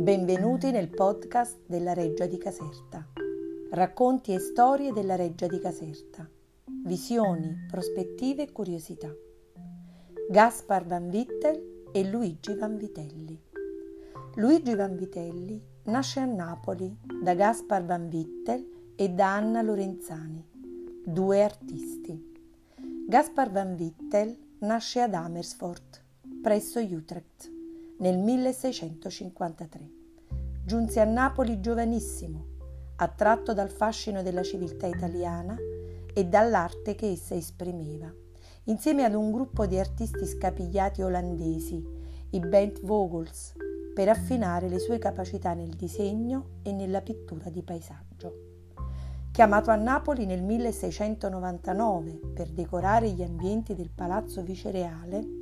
Benvenuti nel podcast della Reggia di Caserta. Racconti e storie della Reggia di Caserta. Visioni, prospettive e curiosità. Gaspar Van Vittel e Luigi Van Vitelli. Luigi Van Vitelli nasce a Napoli da Gaspar Van Vittel e da Anna Lorenzani, due artisti. Gaspar Van Vittel nasce ad Amersfoort, presso Utrecht nel 1653. Giunse a Napoli giovanissimo, attratto dal fascino della civiltà italiana e dall'arte che essa esprimeva, insieme ad un gruppo di artisti scapigliati olandesi, i Bent Vogels, per affinare le sue capacità nel disegno e nella pittura di paesaggio. Chiamato a Napoli nel 1699 per decorare gli ambienti del palazzo vicereale,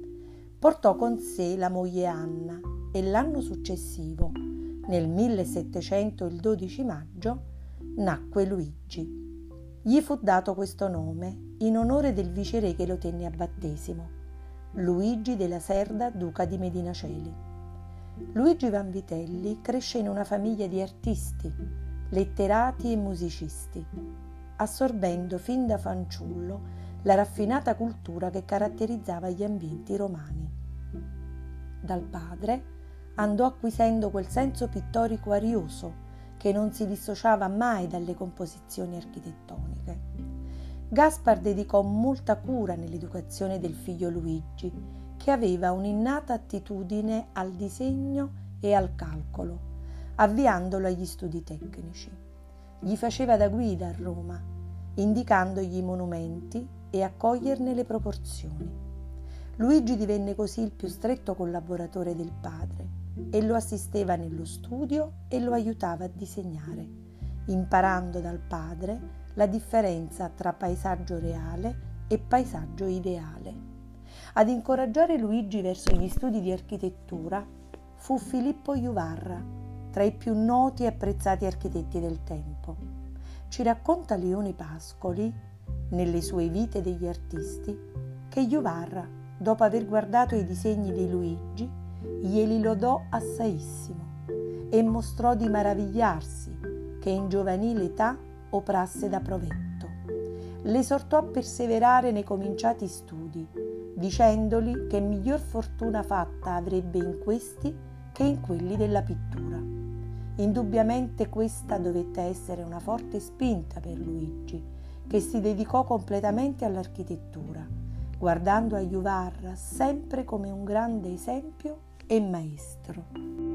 portò con sé la moglie Anna e l'anno successivo, nel 1700 il 12 maggio, nacque Luigi. Gli fu dato questo nome in onore del viceré che lo tenne a battesimo, Luigi della Serda, duca di Medinaceli. Luigi Vanvitelli cresce in una famiglia di artisti, letterati e musicisti, assorbendo fin da fanciullo la raffinata cultura che caratterizzava gli ambienti romani. Dal padre andò acquisendo quel senso pittorico arioso che non si dissociava mai dalle composizioni architettoniche. Gaspar dedicò molta cura nell'educazione del figlio Luigi, che aveva un'innata attitudine al disegno e al calcolo, avviandolo agli studi tecnici. Gli faceva da guida a Roma, indicandogli i monumenti e accoglierne le proporzioni. Luigi divenne così il più stretto collaboratore del padre e lo assisteva nello studio e lo aiutava a disegnare, imparando dal padre la differenza tra paesaggio reale e paesaggio ideale. Ad incoraggiare Luigi verso gli studi di architettura fu Filippo Juvarra, tra i più noti e apprezzati architetti del tempo. Ci racconta Leone Pascoli, nelle sue vite degli artisti, che Juvarra dopo aver guardato i disegni di Luigi, glieli lodò assaissimo e mostrò di maravigliarsi che in giovanile età oprasse da provetto. L'esortò a perseverare nei cominciati studi, dicendogli che miglior fortuna fatta avrebbe in questi che in quelli della pittura. Indubbiamente questa dovette essere una forte spinta per Luigi, che si dedicò completamente all'architettura guardando a Juvarra sempre come un grande esempio e maestro.